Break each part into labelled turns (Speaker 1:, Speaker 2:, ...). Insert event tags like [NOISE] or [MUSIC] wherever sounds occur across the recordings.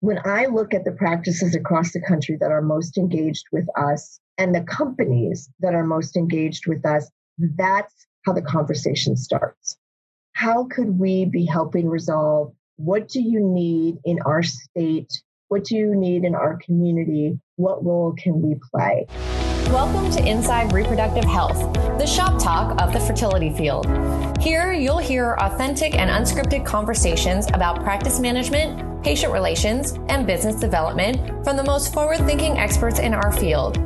Speaker 1: when I look at the practices across the country that are most engaged with us and the companies that are most engaged with us, that's how the conversation starts. How could we be helping resolve? What do you need in our state? What do you need in our community? What role can we play?
Speaker 2: Welcome to Inside Reproductive Health, the shop talk of the fertility field. Here, you'll hear authentic and unscripted conversations about practice management, patient relations, and business development from the most forward thinking experts in our field.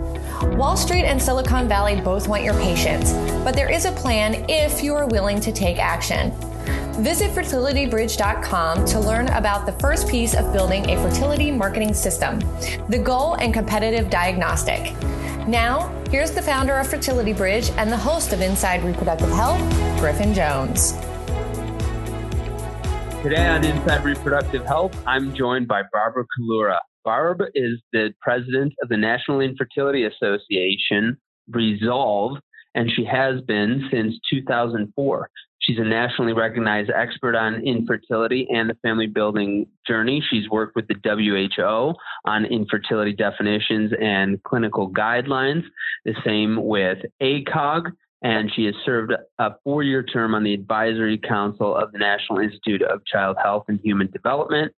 Speaker 2: Wall Street and Silicon Valley both want your patients, but there is a plan if you are willing to take action. Visit fertilitybridge.com to learn about the first piece of building a fertility marketing system, the goal and competitive diagnostic. Now, here's the founder of Fertility Bridge and the host of Inside Reproductive Health, Griffin Jones.
Speaker 3: Today on Inside Reproductive Health, I'm joined by Barbara Collura. Barb is the president of the National Infertility Association, Resolve, and she has been since 2004. She's a nationally recognized expert on infertility and the family building journey. She's worked with the WHO on infertility definitions and clinical guidelines, the same with ACOG, and she has served a four year term on the advisory council of the National Institute of Child Health and Human Development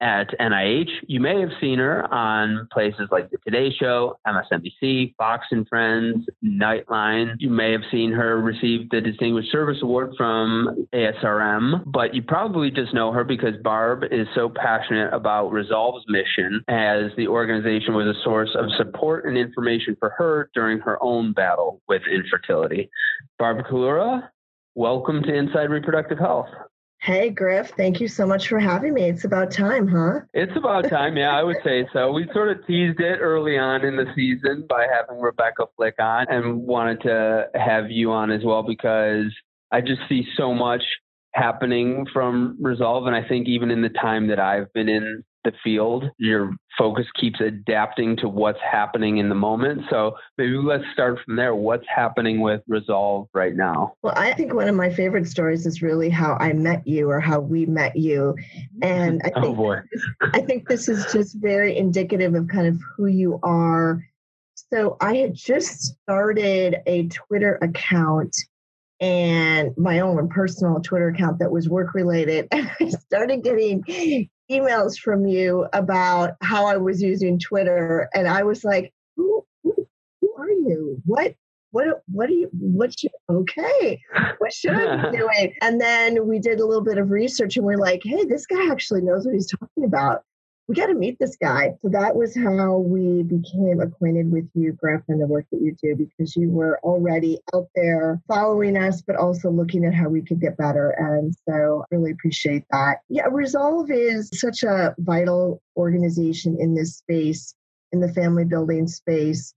Speaker 3: at NIH. You may have seen her on places like The Today Show, MSNBC, Fox and Friends, Nightline. You may have seen her receive the Distinguished Service Award from ASRM, but you probably just know her because Barb is so passionate about Resolve's mission as the organization was a source of support and information for her during her own battle with infertility. Barb Collura, welcome to Inside Reproductive Health.
Speaker 1: Hey, Griff, thank you so much for having me. It's about time, huh?
Speaker 3: It's about time, yeah, I would say so. We sort of teased it early on in the season by having Rebecca Flick on and wanted to have you on as well because I just see so much happening from Resolve. And I think even in the time that I've been in the field, your focus keeps adapting to what's happening in the moment. So maybe let's start from there. What's happening with Resolve right now?
Speaker 1: Well, I think one of my favorite stories is really how I met you or how we met you. And I
Speaker 3: oh,
Speaker 1: think,
Speaker 3: oh.
Speaker 1: I think this is just very indicative of kind of who you are. So I had just started a Twitter account and my own personal Twitter account that was work related. [LAUGHS] I started getting emails from you about how I was using Twitter. And I was like, who, who, who are you? What? What, what are you what should okay what should i be [LAUGHS] doing and then we did a little bit of research and we're like hey this guy actually knows what he's talking about we got to meet this guy. So that was how we became acquainted with you, Griff, and the work that you do because you were already out there following us, but also looking at how we could get better. And so really appreciate that. Yeah, Resolve is such a vital organization in this space, in the family building space.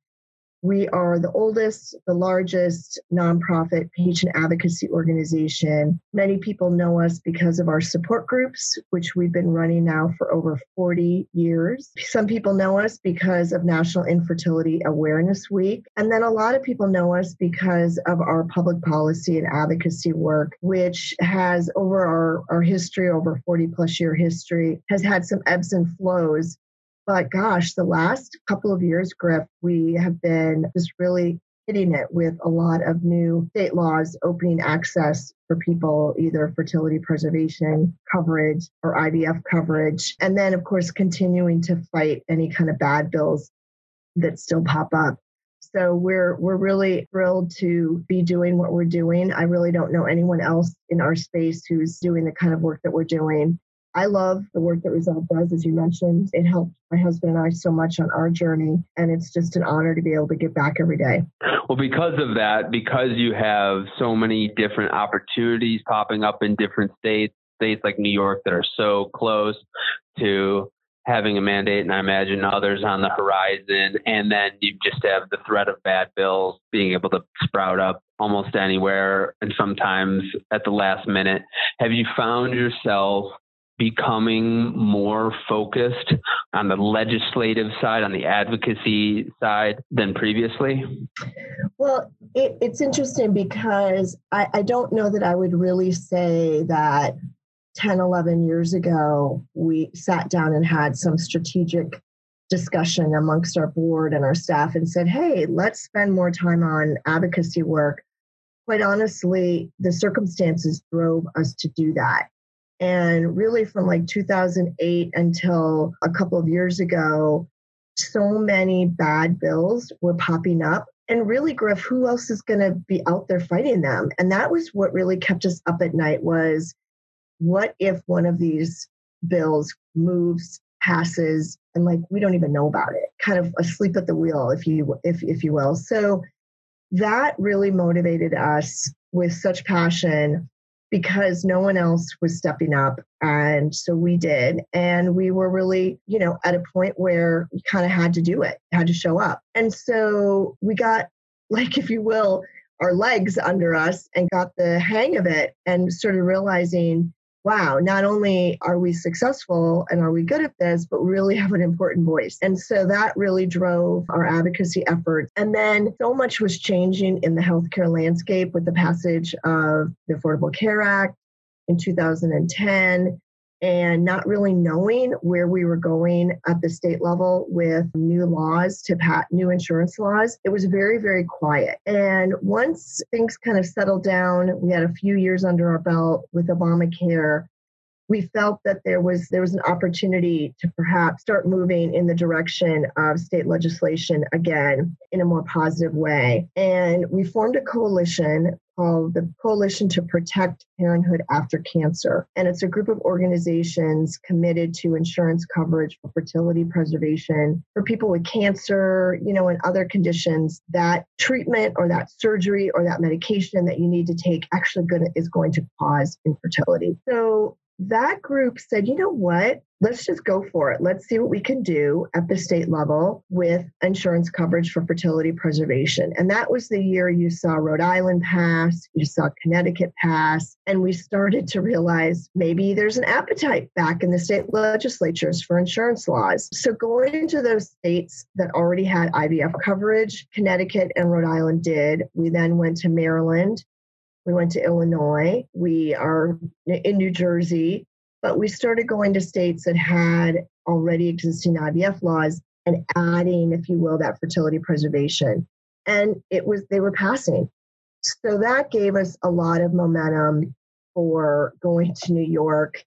Speaker 1: We are the oldest, the largest nonprofit patient advocacy organization. Many people know us because of our support groups, which we've been running now for over 40 years. Some people know us because of National Infertility Awareness Week. And then a lot of people know us because of our public policy and advocacy work, which has over our, our history, over 40 plus year history, has had some ebbs and flows but gosh, the last couple of years, Griff, we have been just really hitting it with a lot of new state laws opening access for people, either fertility preservation coverage or IVF coverage. And then, of course, continuing to fight any kind of bad bills that still pop up. So we're we're really thrilled to be doing what we're doing. I really don't know anyone else in our space who's doing the kind of work that we're doing. I love the work that Resolve does, as you mentioned. It helped my husband and I so much on our journey, and it's just an honor to be able to give back every day.
Speaker 3: Well, because of that, because you have so many different opportunities popping up in different states, states like New York that are so close to having a mandate, and I imagine others on the horizon. And then you just have the threat of bad bills being able to sprout up almost anywhere and sometimes at the last minute. Have you found yourself becoming more focused on the legislative side, on the advocacy side than previously?
Speaker 1: Well, it, it's interesting because I, I don't know that I would really say that 10, 11 years ago, we sat down and had some strategic discussion amongst our board and our staff and said, hey, let's spend more time on advocacy work. Quite honestly, the circumstances drove us to do that. And really, from like 2008 until a couple of years ago, so many bad bills were popping up. And really, Griff, who else is going to be out there fighting them? And that was what really kept us up at night was what if one of these bills moves, passes, and like we don't even know about it, kind of asleep at the wheel, if you if if you will. So that really motivated us with such passion because no one else was stepping up and so we did and we were really you know at a point where we kind of had to do it had to show up. And so we got [LAUGHS] like if you will our legs under us and got the hang of it and started realizing wow, not only are we successful and are we good at this, but we really have an important voice. And so that really drove our advocacy efforts. And then so much was changing in the healthcare landscape with the passage of the Affordable Care Act in 2010 and not really knowing where we were going at the state level with new laws to pat new insurance laws. It was very very quiet. And once things kind of settled down we had a few years under our belt with obamacare we felt that there was there was an opportunity to perhaps start moving in the direction of state legislation again in a more positive way. And we formed a coalition called the Coalition to Protect Parenthood After Cancer. And it's a group of organizations committed to insurance coverage for fertility preservation for people with cancer, you know, and other conditions that treatment or that surgery or that medication that you need to take actually good is going to cause infertility. So that group said, you know what? Let's just go for it. Let's see what we can do at the state level with insurance coverage for fertility preservation. And that was the year you saw Rhode Island pass, you saw Connecticut pass, and we started to realize maybe there's an appetite back in the state legislatures for insurance laws. So going into those states that already had IVF coverage, Connecticut and Rhode Island did. We then went to Maryland we went to Illinois. We are in New Jersey, but we started going to states that had already existing IVF laws and adding, if you will, that fertility preservation. And it was, they were passing. So that gave us a lot of momentum for going to New York,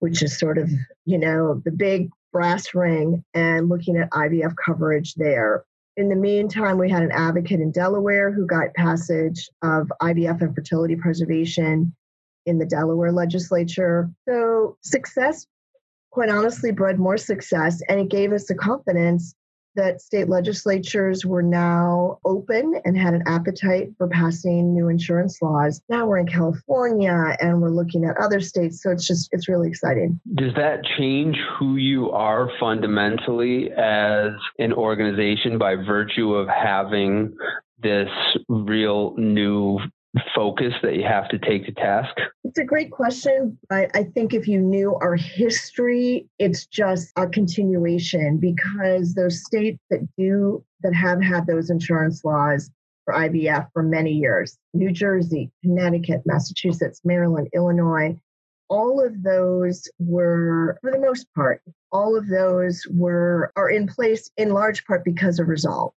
Speaker 1: which is sort of, you know, the big brass ring and looking at IVF coverage there. In the meantime, we had an advocate in Delaware who got passage of IVF and fertility preservation in the Delaware legislature. So, success, quite honestly, bred more success, and it gave us the confidence that state legislatures were now open and had an appetite for passing new insurance laws. Now we're in California and we're looking at other states. So it's just, it's really exciting.
Speaker 3: Does that change who you are fundamentally as an organization by virtue of having this real new focus that you have to take to task?
Speaker 1: It's a great question. I, I think if you knew our history, it's just a continuation because those states that do, that have had those insurance laws for IVF for many years New Jersey, Connecticut, Massachusetts, Maryland, Illinois all of those were for the most part all of those were are in place in large part because of resolve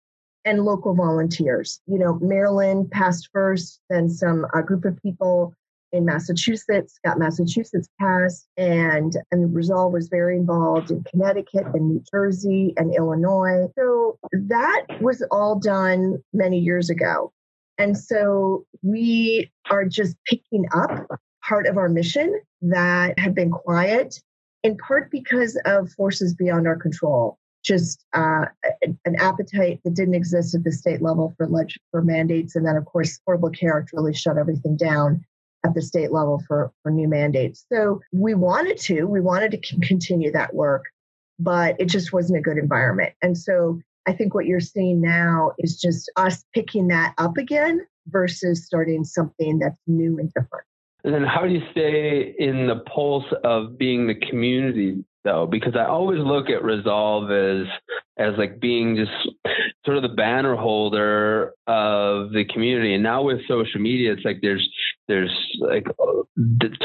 Speaker 1: and local volunteers. You know, Maryland passed first, then some a group of people in Massachusetts got Massachusetts passed, and and Resolve was very involved in Connecticut and New Jersey and Illinois. So that was all done many years ago. And so we are just picking up part of our mission that had been quiet, in part because of forces beyond our control just uh, an appetite that didn't exist at the state level for leg- for mandates, and then of course Affordable Care Act really shut everything down at the state level for for new mandates. So we wanted to, we wanted to continue that work, but it just wasn't a good environment. And so I think what you're seeing now is just us picking that up again versus starting something that's new and different.
Speaker 3: And then how do you stay in the pulse of being the community though because i always look at resolve as as like being just sort of the banner holder of the community and now with social media it's like there's there's like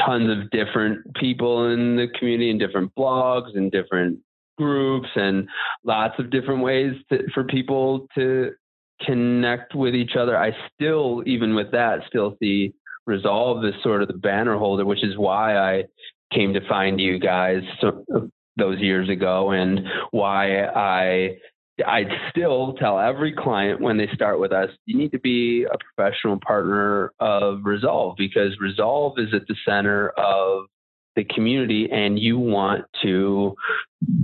Speaker 3: tons of different people in the community and different blogs and different groups and lots of different ways to, for people to connect with each other. I still, even with that, still see Resolve as sort of the banner holder, which is why I came to find you guys those years ago and why I I still tell every client when they start with us, you need to be a professional partner of Resolve because Resolve is at the center of the community and you want to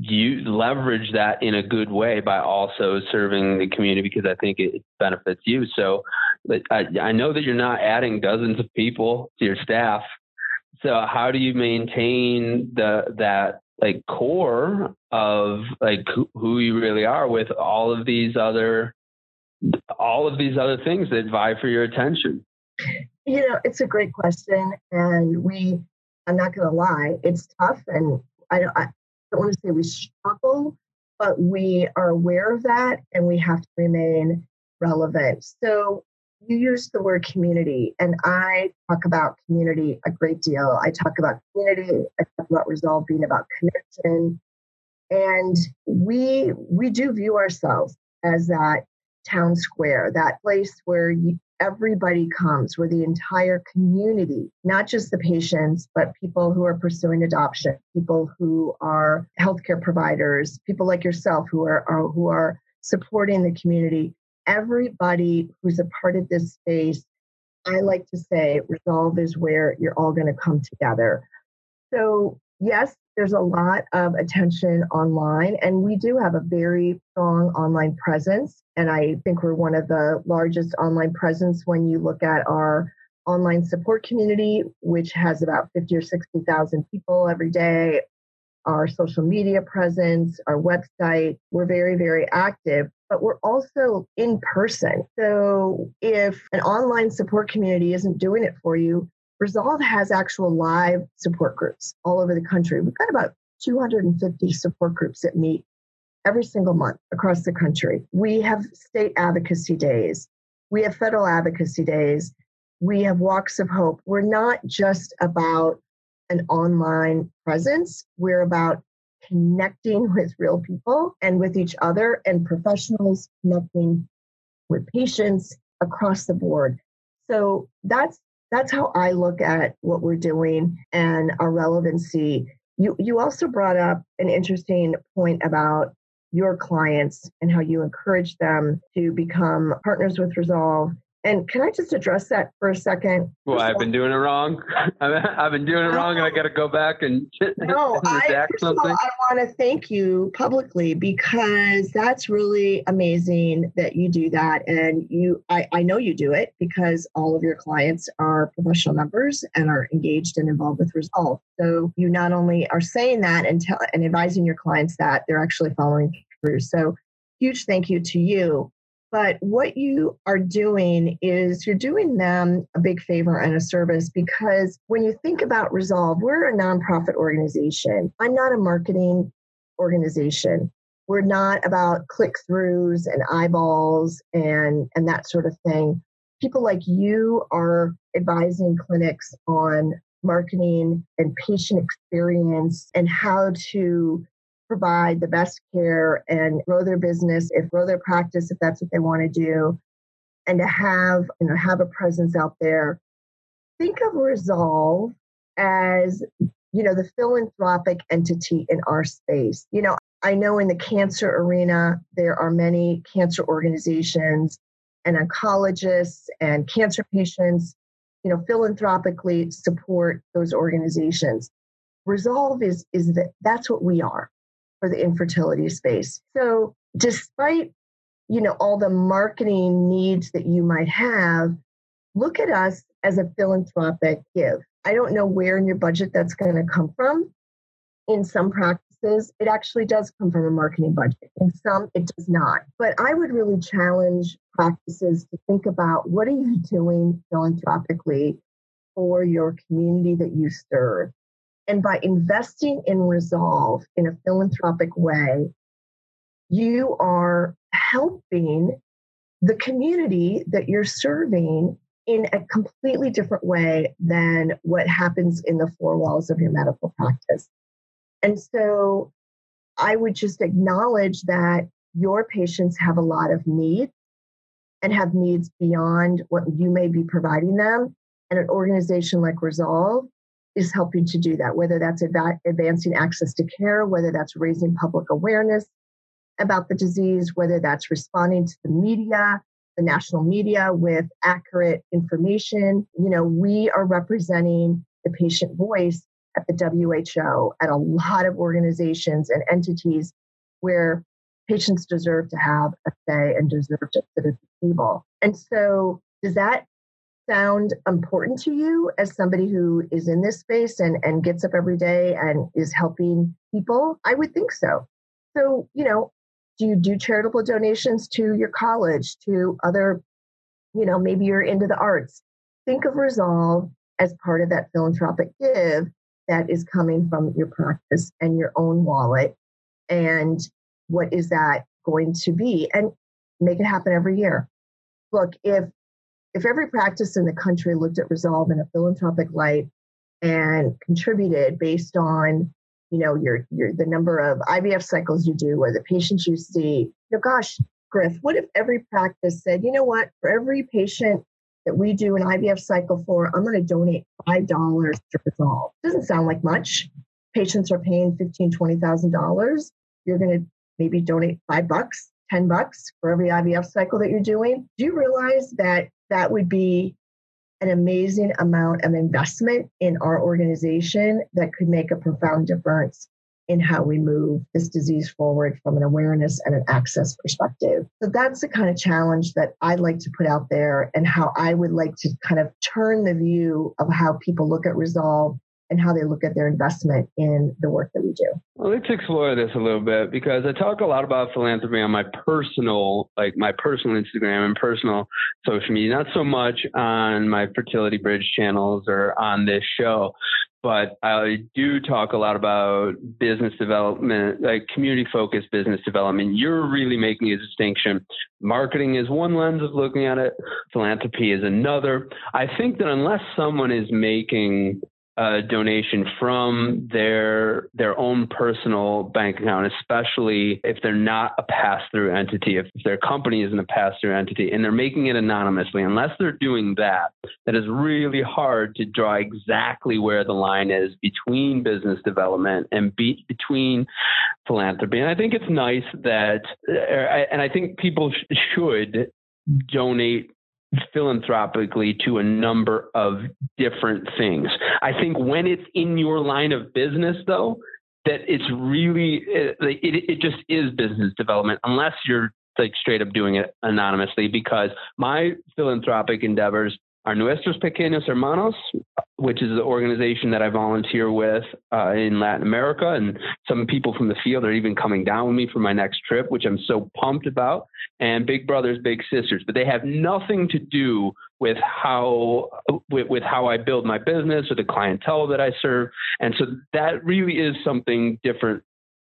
Speaker 3: you leverage that in a good way by also serving the community because I think it benefits you. So I, I know that you're not adding dozens of people to your staff. So how do you maintain the that like core of like who you really are with all of these other all of these other things that vie for your attention?
Speaker 1: You know it's a great question and we i'm not going to lie it's tough and i don't, I don't want to say we struggle but we are aware of that and we have to remain relevant. So you use the word community, and I talk about community a great deal. I talk about community, I talk about resolve being about connection. And we we do view ourselves as that town square, that place where you, everybody comes, where the entire community, not just the patients, but people who are pursuing adoption, people who are healthcare providers, people like yourself who are, are who are supporting the community everybody who's a part of this space, I like to say resolve is where you're all going to come together. So, yes, there's a lot of attention online, and we do have a very strong online presence. And I think we're one of the largest online presence when you look at our online support community, which has about 50 or 60,000 people every day. Our social media presence, our website, we're very, very active but we're also in person. So if an online support community isn't doing it for you, Resolve has actual live support groups all over the country. We've got about 250 support groups that meet every single month across the country. We have state advocacy days, we have federal advocacy days, we have walks of hope. We're not just about an online presence, we're about connecting with real people and with each other and professionals connecting with patients across the board. So that's that's how I look at what we're doing and our relevancy. You you also brought up an interesting point about your clients and how you encourage them to become partners with Resolve and can I just address that for a second?
Speaker 3: Well, I've been doing it wrong. [LAUGHS] I've been doing it wrong, and I got to go back and [LAUGHS]
Speaker 1: no. [LAUGHS] I, something. All, I want to thank you publicly because that's really amazing that you do that, and you. I, I know you do it because all of your clients are professional members and are engaged and involved with Resolve. So you not only are saying that and tell and advising your clients that they're actually following through. So huge thank you to you but what you are doing is you're doing them a big favor and a service because when you think about Resolve, we're a nonprofit organization. I'm not a marketing organization. We're not about click throughs and eyeballs and, and that sort of thing. People like you are advising clinics on marketing and patient experience and how to provide the best care and grow their business, if grow their practice, if that's what they want to do, and to have you know have a presence out there. Think of Resolve as you know the philanthropic entity in our space. You know, I know in the cancer arena there are many cancer organizations and oncologists and cancer patients, you know, philanthropically support those organizations. Resolve is is that that's what we are for the infertility space. So despite you know all the marketing needs that you might have, look at us as a philanthropic give. I don't know where in your budget that's going to come from. In some practices, it actually does come from a marketing budget. In some, it does not. But I would really challenge practices to think about what are you doing philanthropically for your community that you serve. And by investing in Resolve in a philanthropic way, you are helping the community that you're serving in a completely different way than what happens in the four walls of your medical practice. And so I would just acknowledge that your patients have a lot of needs and have needs beyond what you may be providing them. And an organization like Resolve is helping to do that, whether that's advancing access to care, whether that's raising public awareness about the disease, whether that's responding to the media, the national media with accurate information. You know, we are representing the patient voice at the WHO, at a lot of organizations and entities where patients deserve to have a say and deserve to sit at the table. And so, does that sound important to you as somebody who is in this space and, and gets up every day and is helping people? I would think so. So, you know, do you do charitable donations to your college, to other, you know, maybe you're into the arts? Think of Resolve as part of that philanthropic give that is coming from your practice and your own wallet. And what is that going to be? And make it happen every year. Look, if if every practice in the country looked at Resolve in a philanthropic light and contributed based on you know your your the number of IVF cycles you do or the patients you see, you know, gosh, Griff, what if every practice said, you know what, for every patient that we do an IVF cycle for, I'm going to donate five dollars to Resolve. Doesn't sound like much. Patients are paying fifteen, twenty thousand dollars. You're going to maybe donate five bucks, ten bucks for every IVF cycle that you're doing. Do you realize that that would be an amazing amount of investment in our organization that could make a profound difference in how we move this disease forward from an awareness and an access perspective. So that's the kind of challenge that I'd like to put out there and how I would like to kind of turn the view of how people look at Resolve and how they look at their investment in the work that we do.
Speaker 3: Well, let's explore this a little bit because I talk a lot about philanthropy on my personal, like my personal Instagram and personal social media, not so much on my Fertility Bridge channels or on this show. But I do talk a lot about business development, like community focused business development. You're really making a distinction. Marketing is one lens of looking at it, philanthropy is another. I think that unless someone is making a donation from their their own personal bank account, especially if they're not a pass-through entity, if their company isn't a pass-through entity, and they're making it anonymously. Unless they're doing that, that is really hard to draw exactly where the line is between business development and be, between philanthropy. And I think it's nice that, uh, and I think people sh- should donate philanthropically to a number of different things. I think when it's in your line of business, though, that it's really uh, it, it, it just is business development unless you're like straight up doing it anonymously because my philanthropic endeavors are Nuestros Pequeños Hermanos, which is the organization that I volunteer with uh, in Latin America. And some people from the field are even coming down with me for my next trip, which I'm so pumped about. And Big Brothers, Big Sisters, but they have nothing to do with how with, with how I build my business or the clientele that I serve. And so that really is something different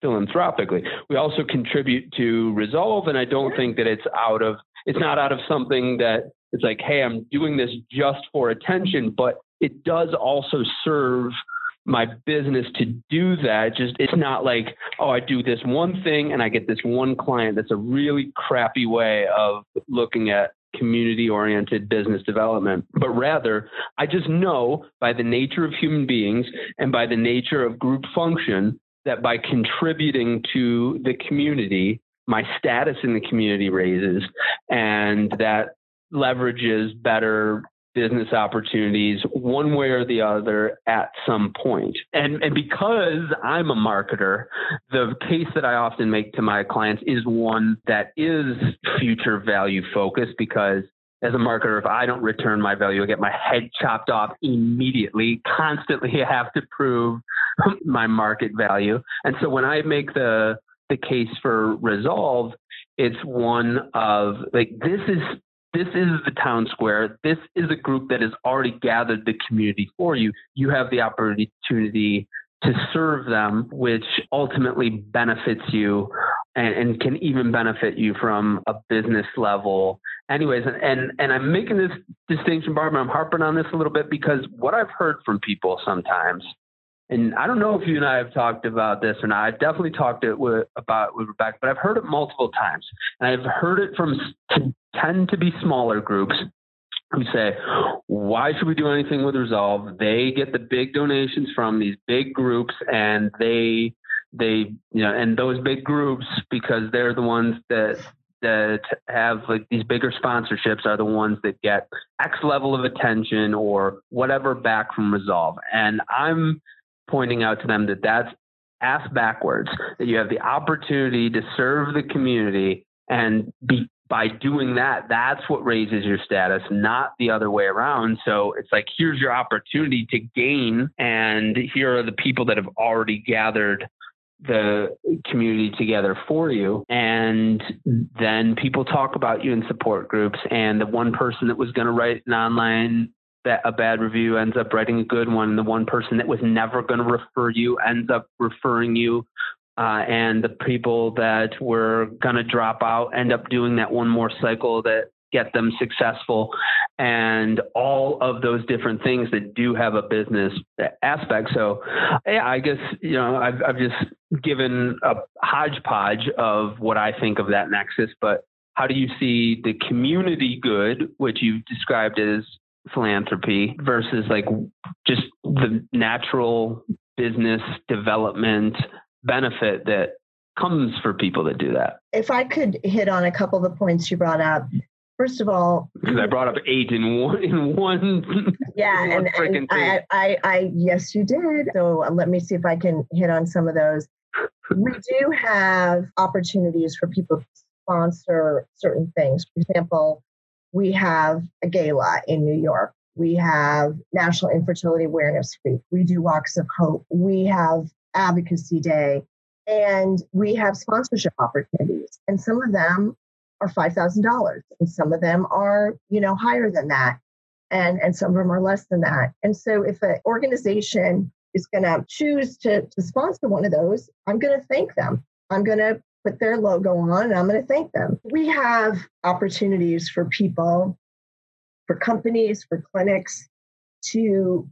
Speaker 3: philanthropically. We also contribute to Resolve, and I don't think that it's out of it's not out of something that it's like, hey, I'm doing this just for attention, but it does also serve my business to do that. Just it's not like, oh, I do this one thing and I get this one client. That's a really crappy way of looking at community oriented business development, but rather I just know by the nature of human beings and by the nature of group function that by contributing to the community, my status in the community raises and that leverages better business opportunities one way or the other at some point. And, and because I'm a marketer, the case that I often make to my clients is one that is future value focused because as a marketer, if I don't return my value, I get my head chopped off immediately. Constantly I [LAUGHS] have to prove [LAUGHS] my market value. And so when I make the the case for resolve, it's one of like this is this is the town square. This is a group that has already gathered the community for you. You have the opportunity to serve them, which ultimately benefits you and, and, can even benefit you from a business level anyways, and, and and I'm making this distinction, Barbara. I'm harping on this a little bit because what I've heard from people sometimes, and I don't know if you and I have talked about this or not. I've definitely talked it with, about with Rebecca, but I've heard it multiple times, and I've heard it from tend to be smaller groups who say, why should we do anything with Resolve? They get the big donations from these big groups and they they you know and those big groups because they're the ones that that have like these bigger sponsorships are the ones that get X level of attention or whatever back from Resolve. And I'm pointing out to them that that's ass backwards, that you have the opportunity to serve the community and be by doing that, that's what raises your status, not the other way around. So it's like, here's your opportunity to gain, and here are the people that have already gathered the community together for you. And then people talk about you in support groups. And the one person that was going to write an online a bad review ends up writing a good one. The one person that was never going to refer you ends up referring you. Uh, and the people that were going to drop out end up doing that one more cycle that get them successful and all of those different things that do have a business aspect so yeah i guess you know i've, I've just given a hodgepodge of what i think of that nexus but how do you see the community good which you've described as philanthropy versus like just the natural business development benefit that comes for people that do that
Speaker 1: if i could hit on a couple of the points you brought up First of all,
Speaker 3: because I brought up eight in one in one. [LAUGHS]
Speaker 1: Yeah,
Speaker 3: in
Speaker 1: one and, and I, I, I, yes, you did. So uh, let me see if I can hit on some of those. we do have opportunities for people to sponsor certain things. For example, we have a gala in New York. We have National Infertility Awareness Week. We do Walks of Hope. We have Advocacy Day. And we have sponsorship opportunities. And some of them are $5,000 and some of them are, you know, higher than that. And, and some of them are less than that. And so if an organization is going to choose to, to sponsor one of those, I'm going to thank them. I'm going to put their logo on and I'm going to thank them. We have opportunities for people, for companies, for clinics to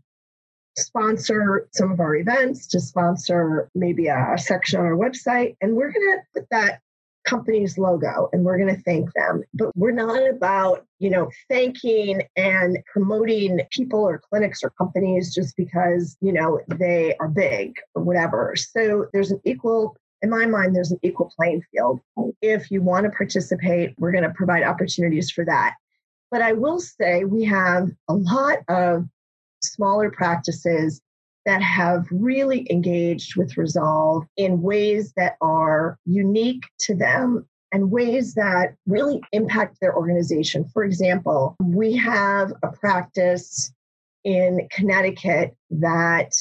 Speaker 1: sponsor some of our events, to sponsor maybe a, a section on our website. And we're going to put that company's logo and we're going to thank them. But we're not about, you know, thanking and promoting people or clinics or companies just because, you know, they are big or whatever. So there's an equal in my mind, there's an equal playing field. If you want to participate, we're going to provide opportunities for that. But I will say we have a lot of smaller practices that have really engaged with Resolve in ways that are unique to them and ways that really impact their organization. For example, we have a practice in Connecticut that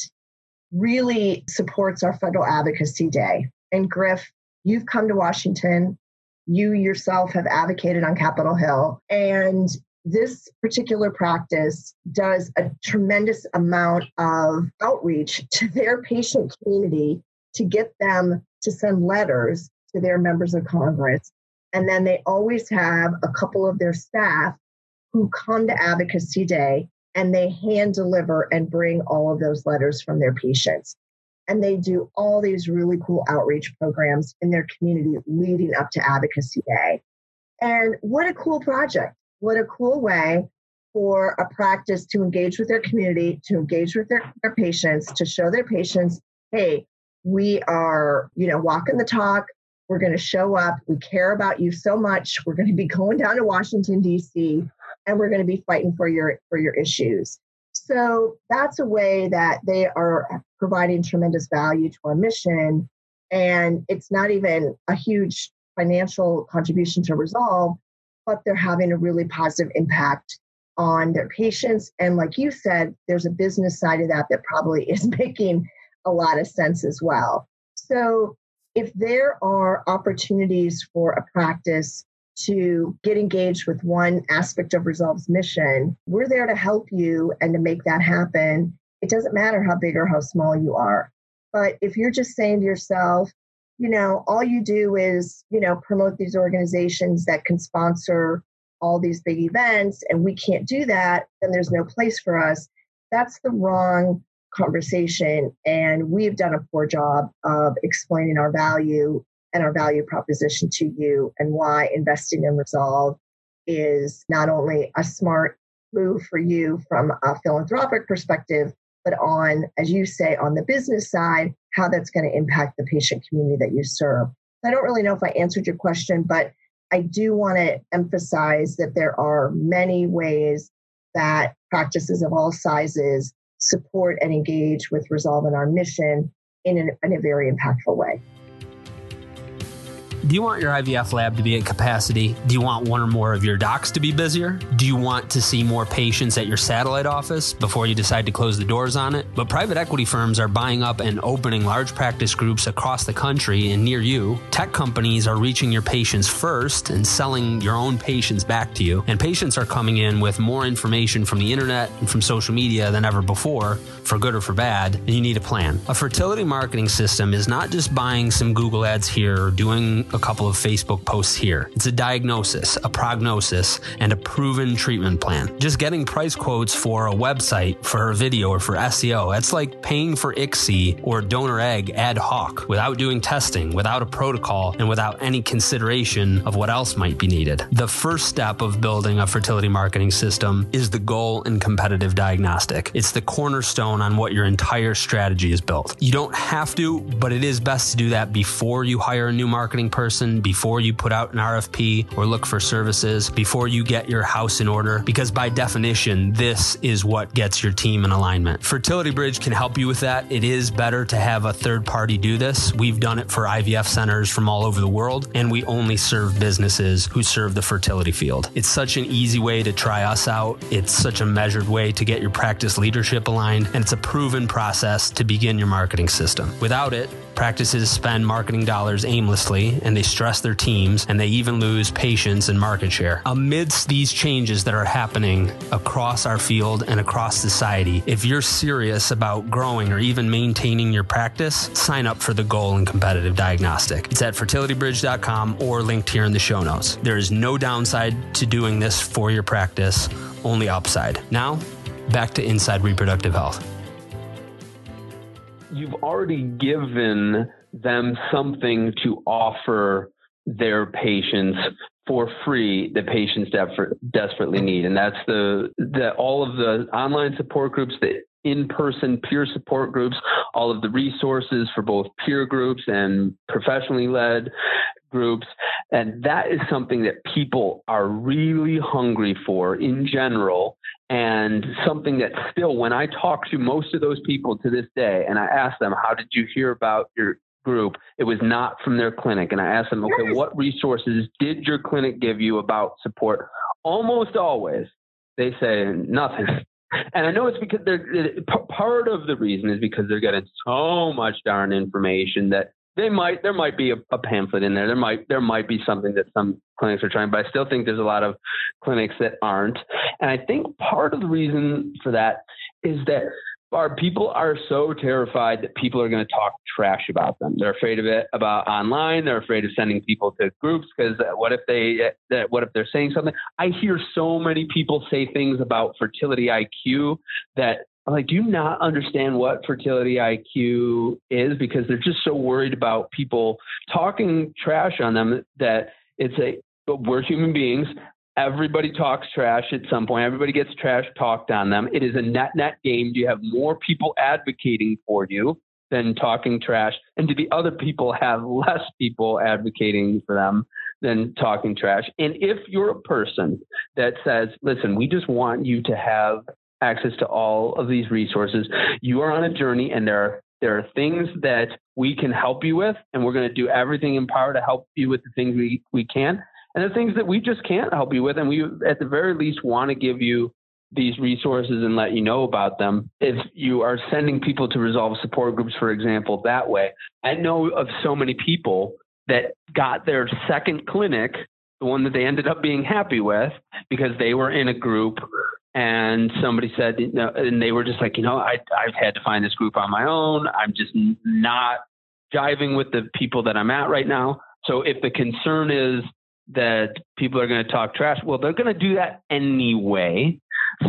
Speaker 1: really supports our Federal Advocacy Day. And Griff, you've come to Washington. You yourself have advocated on Capitol Hill. And this particular practice does a tremendous amount of outreach to their patient community to get them to send letters to their members of Congress. And then they always have a couple of their staff who come to Advocacy Day and they hand deliver and bring all of those letters from their patients. And they do all these really cool outreach programs in their community leading up to Advocacy Day. And what a cool project what a cool way for a practice to engage with their community, to engage with their, their patients, to show their patients, hey, we are, you know, walking the talk. We're going to show up. We care about you so much. We're going to be [LAUGHS] going down to Washington D.C. and we're going to be fighting for your for your issues. So that's a way that they are providing tremendous value to our mission, and it's not even a huge financial contribution to resolve but they're having a really positive impact on their patients. And like you said, there's a business side of that that probably is [LAUGHS] making a lot of sense as well. So if there are opportunities for a practice to get engaged with one aspect of Resolve's mission, we're there to help you and to make that happen. It doesn't matter how big or how small you are. But if you're just saying to yourself, you know, all you do is, you know, promote these organizations that can sponsor all these big events and we can't do that, then there's no place for us. That's the wrong conversation. And we've done a poor job of explaining our value and our value proposition to you and why investing in Resolve is not only a smart move for you from a philanthropic perspective, but on, as you say, on the business side, how that's going to impact the patient community that you serve. I don't really know if I answered your question, but I do want to emphasize that there are many ways that practices of all sizes support and engage with Resolve and our mission in, an, in a very impactful way.
Speaker 4: Do you want your IVF lab to be at capacity? Do you want one or more of your docs to be busier? Do you want to see more patients at your satellite office before you decide to close the doors on it? But private equity firms are buying up and opening large practice groups across the country and near you. Tech companies are reaching your patients first and selling your own patients back to you. And patients are coming in with more information from the internet and from social media than ever before, for good or for bad, and you need a plan. A fertility marketing system is not just buying some Google ads here or doing a couple of Facebook posts here. It's a diagnosis, a prognosis, and a proven treatment plan. Just getting price quotes for a website, for a video, or for SEO, that's like paying for ICSI or donor egg ad hoc without doing testing, without a protocol, and without any consideration of what else might be needed. The first step of building a fertility marketing system is the goal and competitive diagnostic. It's the cornerstone on what your entire strategy is built. You don't have to, but it is best to do that before you hire a new marketing person, before you put out an RFP or look for services, before you get your house in order, because by definition, this is what gets your team in alignment. Fertility Bridge can help you with that. It is better to have a third party do this. We've done it for IVF centers from all over the world, and we only serve businesses who serve the fertility field. It's such an easy way to try us out. It's such a measured way to get your practice leadership aligned, and it's a proven process to begin your marketing system. Without it, practices spend marketing dollars aimlessly and they stress their teams and they even lose patience and market share. Amidst these changes that are happening across our field and across society, if you're serious about growing or even maintaining your practice, sign up for the goal and competitive diagnostic. It's at fertilitybridge.com or linked here in the show notes. There is no downside to doing this for your practice, only upside. Now, back to Inside Reproductive Health
Speaker 3: you've already given them something to offer their patients for free the patients desperately need. And that's the, the all of the online support groups the in-person peer support groups all of the resources for both peer groups and professionally led groups. And that is something that people are really hungry for in general and something that still when i talk to most of those people to this day and i ask them how did you hear about your group? It was not from their clinic and i ask them okay what resources did your clinic give you about support? Almost always they say nothing and I know it's because they're part of the reason is because they're getting so much darn information that they might there might be a, a, pamphlet in there. There might there might be something that some clinics are trying, but I still think there's a lot of clinics that aren't. And I think part of the reason for that is that our people are so terrified that people are going to talk trash about them. They're afraid of it about online. They're afraid of sending people to groups because what if they that what if they're saying something? I hear so many people say things about fertility IQ that I'm like, do you not understand what fertility IQ is? Because they're just so worried about people talking trash on them that it's a, but we're human beings. Everybody talks trash at some point. Everybody gets trash talked on them. It is a net net game. Do you have more people advocating for you than talking trash? And do the other people have less people advocating for them than talking trash? And if you're a person that says, listen, we just want you to have access to all of these resources. You are on a journey, and there are there are things that we can help you with, and we're going to do everything in power to help you with the things we, we can. And the things that we just can't help you with, and we at the very least want to give you these resources and let you know about them. If you are sending people to resolve support groups, for example, that way, I know of so many people that got their second clinic, the one that they ended up being happy with, because they were in a group and somebody said, you know, and they were just like, you know, I, I've had to find this group on my own. I'm just not jiving with the people that I'm at right now. So if the concern is that people are going to talk trash. Well, they're going to do that anyway.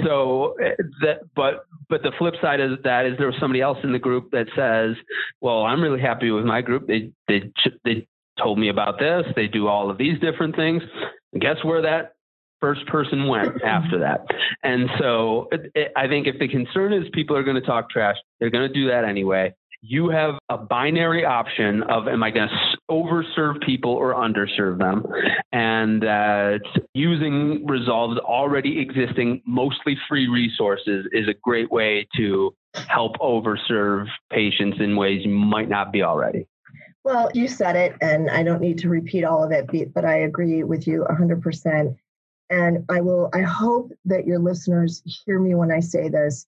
Speaker 3: So that, but but the flip side of that is there was somebody else in the group that says, "Well, I'm really happy with my group. They they they told me about this. They do all of these different things. And guess where that first person went [CLEARS THROAT] after that. And so it, it, I think if the concern is people are going to talk trash, they're going to do that anyway. You have a binary option of am I going to overserve people or underserve them? And using Resolve's already existing, mostly free resources is a great way to help overserve patients in ways you might not be already.
Speaker 1: Well, you said it, and I don't need to repeat all of it, but I agree with you 100%. And I will, I hope that your listeners hear me when I say this.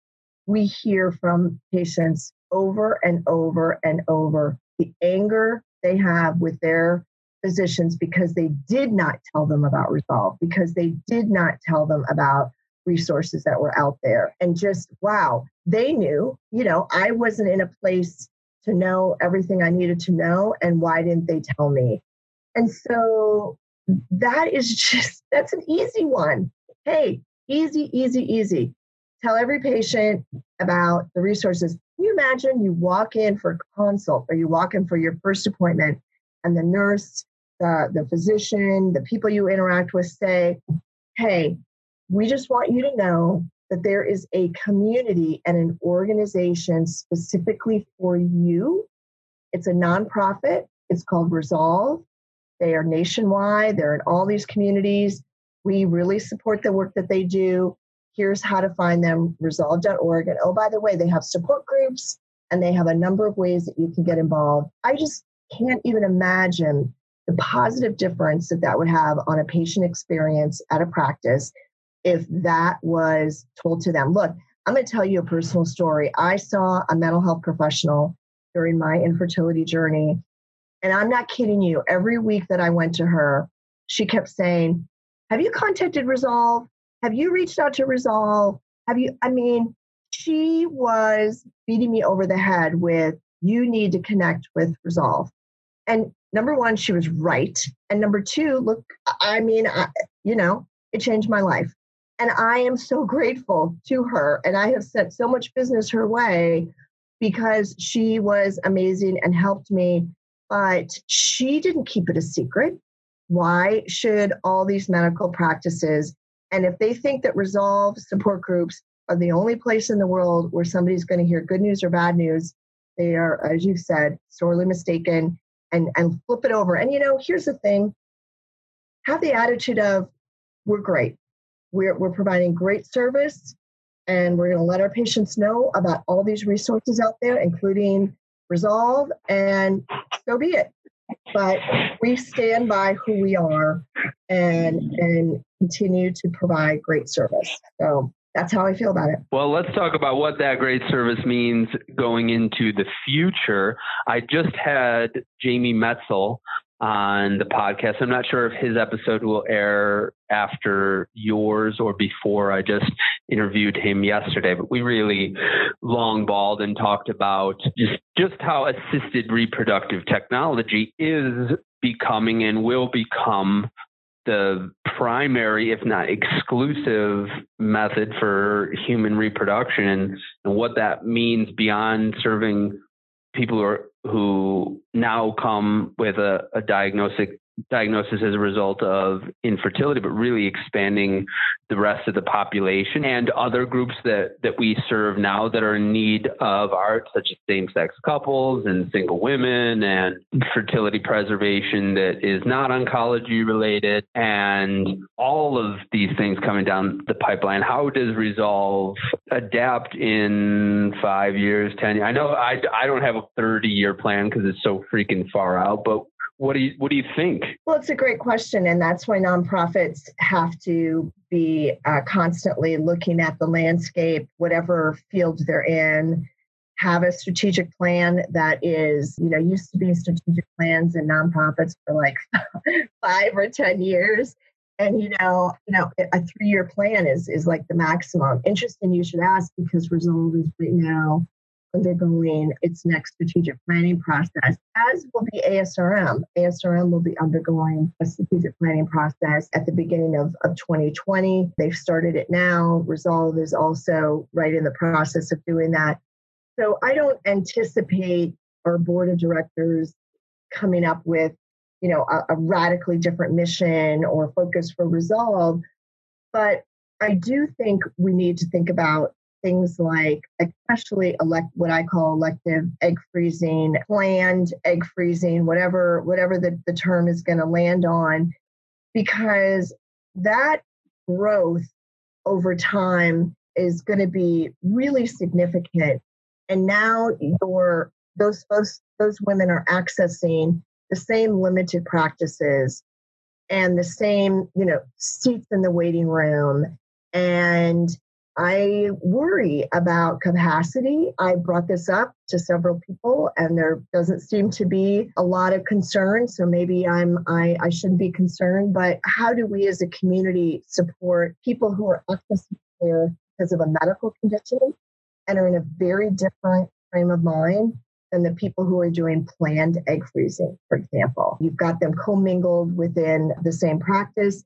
Speaker 1: We hear from patients over and over and over the anger they have with their physicians because they did not tell them about Resolve, because they did not tell them about resources that were out there. And just, wow, they knew, you know, I wasn't in a place to know everything I needed to know. And why didn't they tell me? And so that is [LAUGHS] just, that's an easy one. Hey, easy, easy, easy. Tell every patient about the resources. Can you imagine you walk in for a consult or you walk in for your first appointment and the nurse, the, the physician, the people you interact with say, hey, we just want you to know that there is a community and an organization specifically for you. It's a nonprofit. It's called Resolve. They are nationwide, they're in all these communities. We really support the work that they do. Here's how to find them resolve.org. And oh, by the way, they have support groups and they have a number of ways that you can get involved. I just can't even imagine the positive difference that that would have on a patient experience at a practice if that was told to them. Look, I'm going to tell you a personal story. I saw a mental health professional during my infertility journey and I'm not kidding you, every week that I went to her, she kept saying, Have you contacted Resolve? Have you reached out to Resolve? Have you, I mean, she was beating me over the head with, You need to connect with Resolve. And number one, she was right. And number two, look, I mean, I, you know, it changed my life. And I am so grateful to her. And I have sent so much business her way because she was amazing and helped me but she didn't keep it a secret. Why should all these medical practices, and if they think that Resolve support groups are the only place in the world where somebody's going to hear good news or bad news, they are, as you said, sorely mistaken and, and flip it over. And you know, here's the thing have the attitude of, we're great. We're, we're providing great service and we're going to let our patients know about all these resources out there, including resolve, and so be it. But we stand by who we are and and continue to provide great service. So that's how I feel about it.
Speaker 3: Well, let's talk about what that great service means going into the future. I just had Jamie Metzl on the podcast. I'm not sure if his episode will air after yours or before. I just interviewed him yesterday, but we really long balled and talked about just, just how assisted reproductive technology is becoming and will become the primary, if not exclusive, method for human reproduction and what that means beyond serving people who are who now come with a, a diagnostic diagnosis as a result of infertility, but really expanding the rest of the population and other groups that, that we serve now that are in need of ART, such as same sex couples and single women and fertility preservation that is not oncology related and all of these things coming down the pipeline. How does Resolve adapt in five years, 10 years? I know I, I don't have a 30 year plan because it's so freaking far out, but what do you what do you think?
Speaker 1: Well, it's a great question, and that's why nonprofits have to be uh, constantly looking at the landscape, whatever field they're in. Have a strategic plan that is, you know, used to be strategic plans in nonprofits for like [LAUGHS] five or ten years, and you know, you know, a three-year plan is is like the maximum. Interesting, you should ask because Resolve is right now undergoing its next strategic planning process, as will be ASRM. ASRM will be undergoing a strategic planning process at the beginning of, of 2020. They've started it now. Resolve is also right in the process of doing that. So I don't anticipate our board of directors coming up with, you know, a, a radically different mission or focus for Resolve. But I do think we need to think about things like especially elect what I call elective egg freezing, planned egg freezing, whatever whatever the, the term is going to land on, because that growth over time is going to be really significant. And now your those those those women are accessing the same limited practices and the same, you know, seats in the waiting room and I worry about capacity. I brought this up to several people, and there doesn't seem to be a lot of concern. So maybe I'm I, I shouldn't be concerned. But how do we as a community support people who are accessing care because of a medical condition and are in a very different frame of mind than the people who are doing planned egg freezing, for example? You've got them commingled within the same practice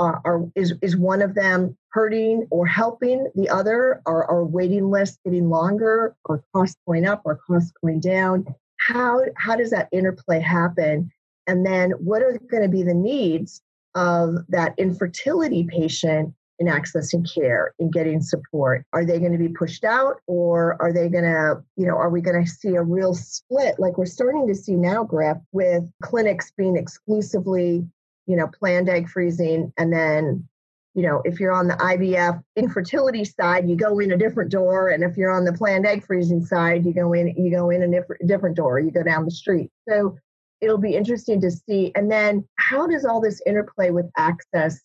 Speaker 1: are, are, is, is one of them hurting or helping the other? Are, are waiting lists getting longer or costs going up or costs going down? How, how does that interplay happen? And then what are going to be the needs of that infertility patient in accessing care in getting support are they going to be pushed out or are they going to you know are we going to see a real split like we're starting to see now Griff with clinics being exclusively you know, planned egg freezing. And then, you know, if you're on the IVF infertility side, you go in a different door. And if you're on the planned egg freezing side, you go in, you go in a different door, you go down the street. So it'll be interesting to see. And then how does all this interplay with access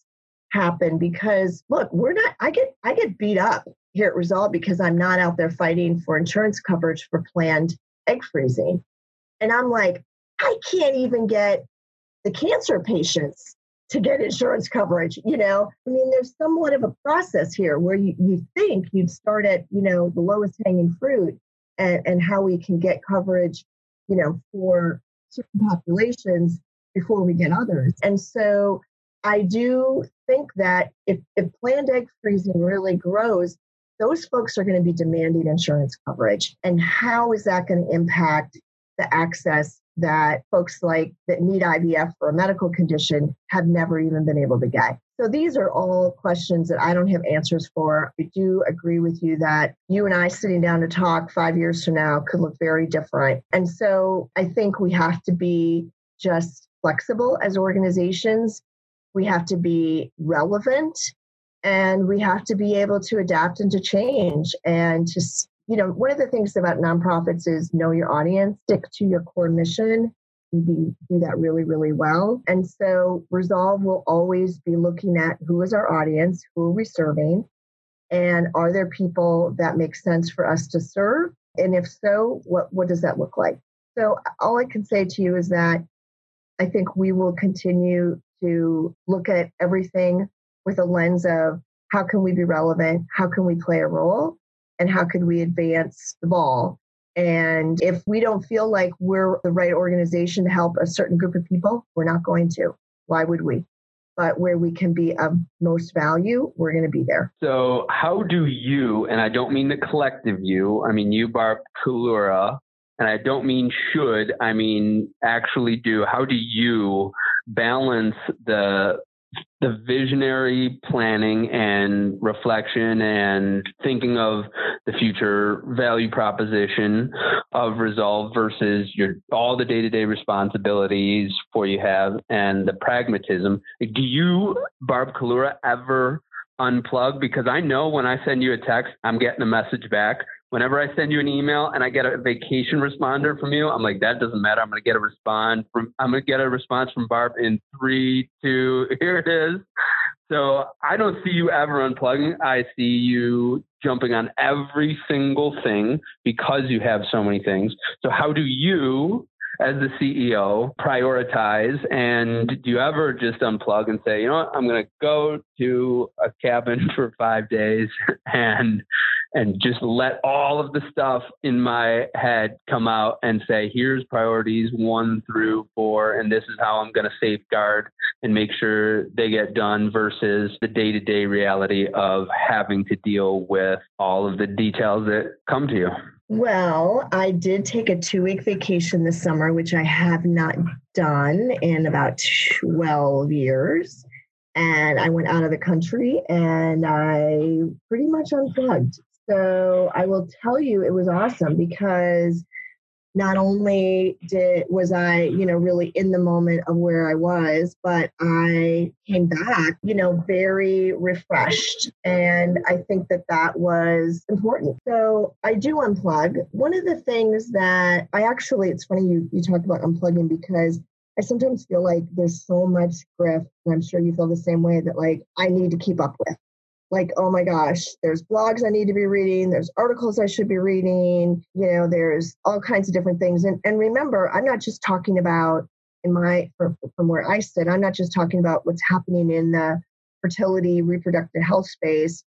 Speaker 1: happen? Because look, we're not, I get, I get beat up here at Resolve because I'm not out there fighting for insurance coverage for planned egg freezing. And I'm like, I can't even get the cancer patients to get insurance coverage you know? I mean there's somewhat of a process here where you, you think you'd start at you know the lowest hanging fruit and, and how we can get coverage you know for certain populations before we get others. And so i do think that if, if planned egg freezing really grows those folks are going to be demanding insurance coverage. And how is that going to impact the access that folks like that need IVF for a medical condition have never even been able to get. So these are all questions that I don't have answers for. I do agree with you that you and I sitting down to talk five years from now could look very different. And so I think we have to be just flexible as organizations. We have to be relevant and we have to be able to adapt and to change and to you know, one of the things about nonprofits is know your audience, stick to your core mission, and be, do that really, really well. And so Resolve will always be looking at who is our audience, who are we serving, and are there people that make sense for us to serve? And if so, what, what does that look like? So all I can say to you is that I think we will continue to look at everything with a lens of how can we be relevant? How can we play a role? And how could we advance the ball? And if we don't feel like we're the right organization to help a certain group of people, we're not going to. Why would we? But where we can be of most value, we're going to be there.
Speaker 3: So, how do you, and I don't mean the collective you, I mean you, Barb Collura, and I don't mean should, I mean actually do, how do you balance the the visionary planning and reflection and thinking of the future value proposition of resolve versus your all the day-to-day responsibilities for you have and the pragmatism. Do you barb Collura ever unplug because i know when i send you a text i'm getting a message back whenever I send you an email and I get a vacation responder from you, I'm like, that doesn't matter. I'm to get a respond from, I'm to get a response from Barb in three, two, [LAUGHS] here it is. So I don't see you ever unplugging. I see you jumping on every single thing because you have so many things. So how do you as the CEO prioritize? And do you ever just unplug and say, you know what, I'm going to go to a cabin [LAUGHS] for five days [LAUGHS] and and just let all of the stuff in my head come out and say, here's priorities one through four, and this is how I'm going to safeguard and make sure they get done versus the day to day reality of having to deal with all of the details that come to you.
Speaker 1: Well, I did take a two week vacation this summer, which I have not done in about 12 years. And I went out of the country and I pretty much unplugged. So I will tell you, it was awesome because not only did was I, you know, really in the moment of where I was, but I came back, you know, very refreshed. And I think that that was important. So I do unplug. One of the things that I actually, it's funny you you talk about unplugging because I sometimes feel like there's so much Griff, and I'm sure you feel the same way that like I need to keep up with like, oh my gosh, there's blogs I need to be reading, there's articles I should be reading, you know, there's all kinds of different things. And, and remember, I'm not just talking about in my from, from where I sit, I'm not just talking about what's happening in the fertility, reproductive health space.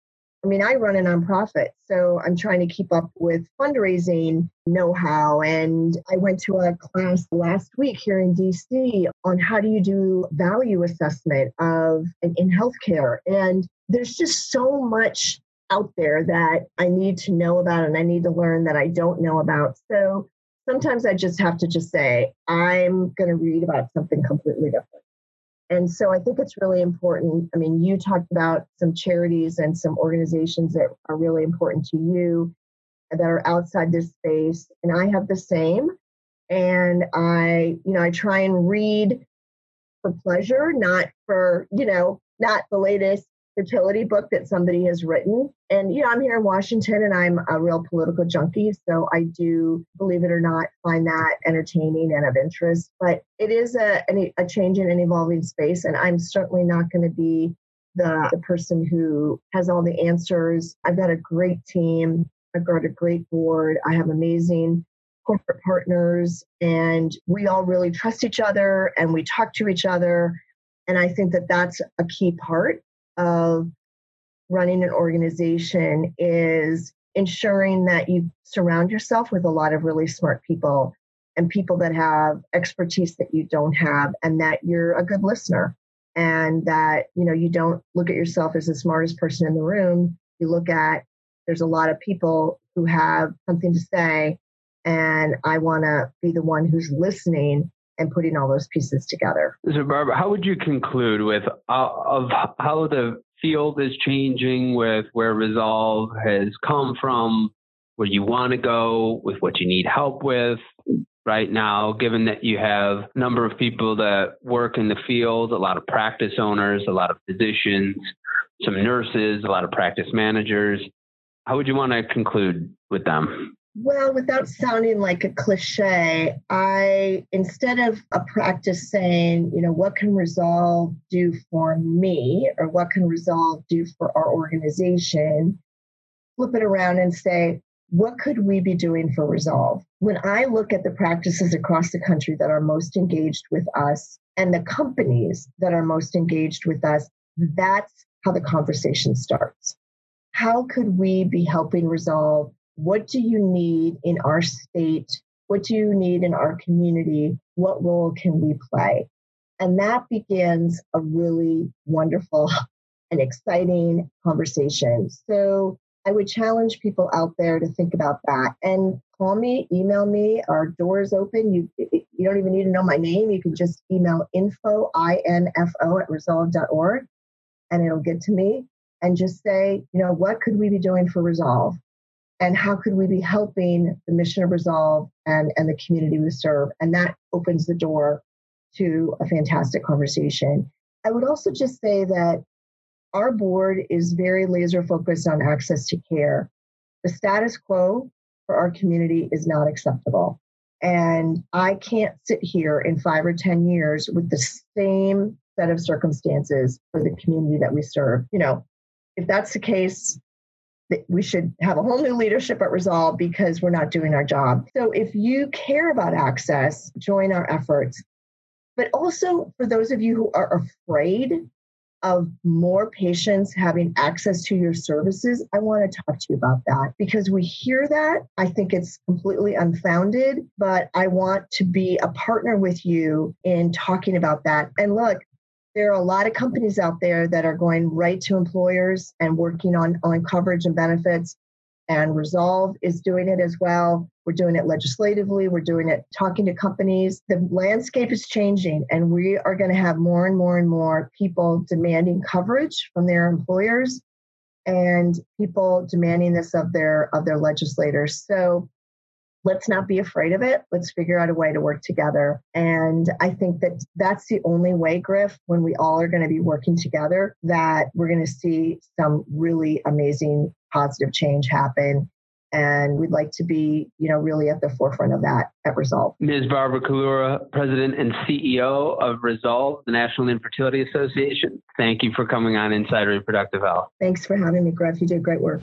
Speaker 1: I mean, I run a nonprofit, so I'm trying to keep up with fundraising know how. And I went to a class last week here in DC on how do you do value assessment of in healthcare. And there's just so much out there that I need to know about and I need to learn that I don't know about. So sometimes I just have to just say, I'm going to read about something completely different. And so I think it's really important. I mean, you talked about some charities and some organizations that are really important to you that are outside this space. And I have the same. And I, you know, I try and read for pleasure, not for, you know, not the latest fertility book that somebody has written. And, you know, I'm here in Washington and I'm a real political junkie. So I do, believe it or not, find that entertaining and of interest. But it is a, a change in an evolving space. And I'm certainly not going to be the, the person who has all the answers. I've got a great team. I've got a great board. I have amazing corporate partners and we all really trust each other and we talk to each other. And I think that that's a key part of running an organization is ensuring that you surround yourself with a lot of really smart people and people that have expertise that you don't have and that you're a good listener and that you know you don't look at yourself as the smartest person in the room. You look at there's a lot of people who have something to say and i want to be the one who's listening and putting all those pieces together.
Speaker 3: So, Barbara, how would you conclude with uh, of how the field is changing with where Resolve has come from, where you want to go, with what you need help with right now, given that you have a number of people that work in the field, a lot of practice owners, a lot of physicians, some nurses, a lot of practice managers. How would you want to conclude with them?
Speaker 1: Well, without sounding like a cliche, I, instead of a practice saying, you know, what can Resolve do for me or what can Resolve do for our organization, flip it around and say, what could we be doing for Resolve? When I look at the practices across the country that are most engaged with us and the companies that are most engaged with us, that's how the conversation starts. How could we be helping Resolve what do you need in our state? What do you need in our community? What role can we play? And that begins a really wonderful [LAUGHS] and exciting conversation. So I would challenge people out there to think about that and call me, email me. Our door is open. You you don't even need to know my name. You can just email info, I-N-F-O at resolve.org and it'll get to me and just say, you know, what could we be doing for Resolve? And how could we be helping the mission of resolve and, and the community we serve? And that opens the door to a fantastic conversation. I would also just say that our board is very laser focused on access to care. The status quo for our community is not acceptable. And i can't sit here in five or ten years with the same set of circumstances for the community that we serve. You know if that's the case we should have a whole new leadership at Resolve because we're not doing our job. So if you care about access, join our efforts. But also for those of you who are afraid of more patients having access to your services, I want to talk to you about that because we hear that. I think it's completely unfounded, but I want to be a partner with you in talking about that. And look, there are a lot of companies out there that are going right to employers and working on, on coverage and benefits and Resolve is doing it as well. We're doing it legislatively, we're doing it talking to companies. The landscape is changing, and we are going to have more and more and more people demanding coverage from their employers and people demanding this of their of their legislators. So let's not be afraid of it. Let's figure out a way to work together. And I think that that's the only way, Griff, when we all are going to be working together, that we're going to see some really amazing positive change happen. And we'd like to be you know really at the forefront of that at resolve.
Speaker 3: Ms. Barbara Collura president and ceo of resolve the national infertility association thank you for coming on inside reproductive health.
Speaker 1: Thanks for having me griff. You did great work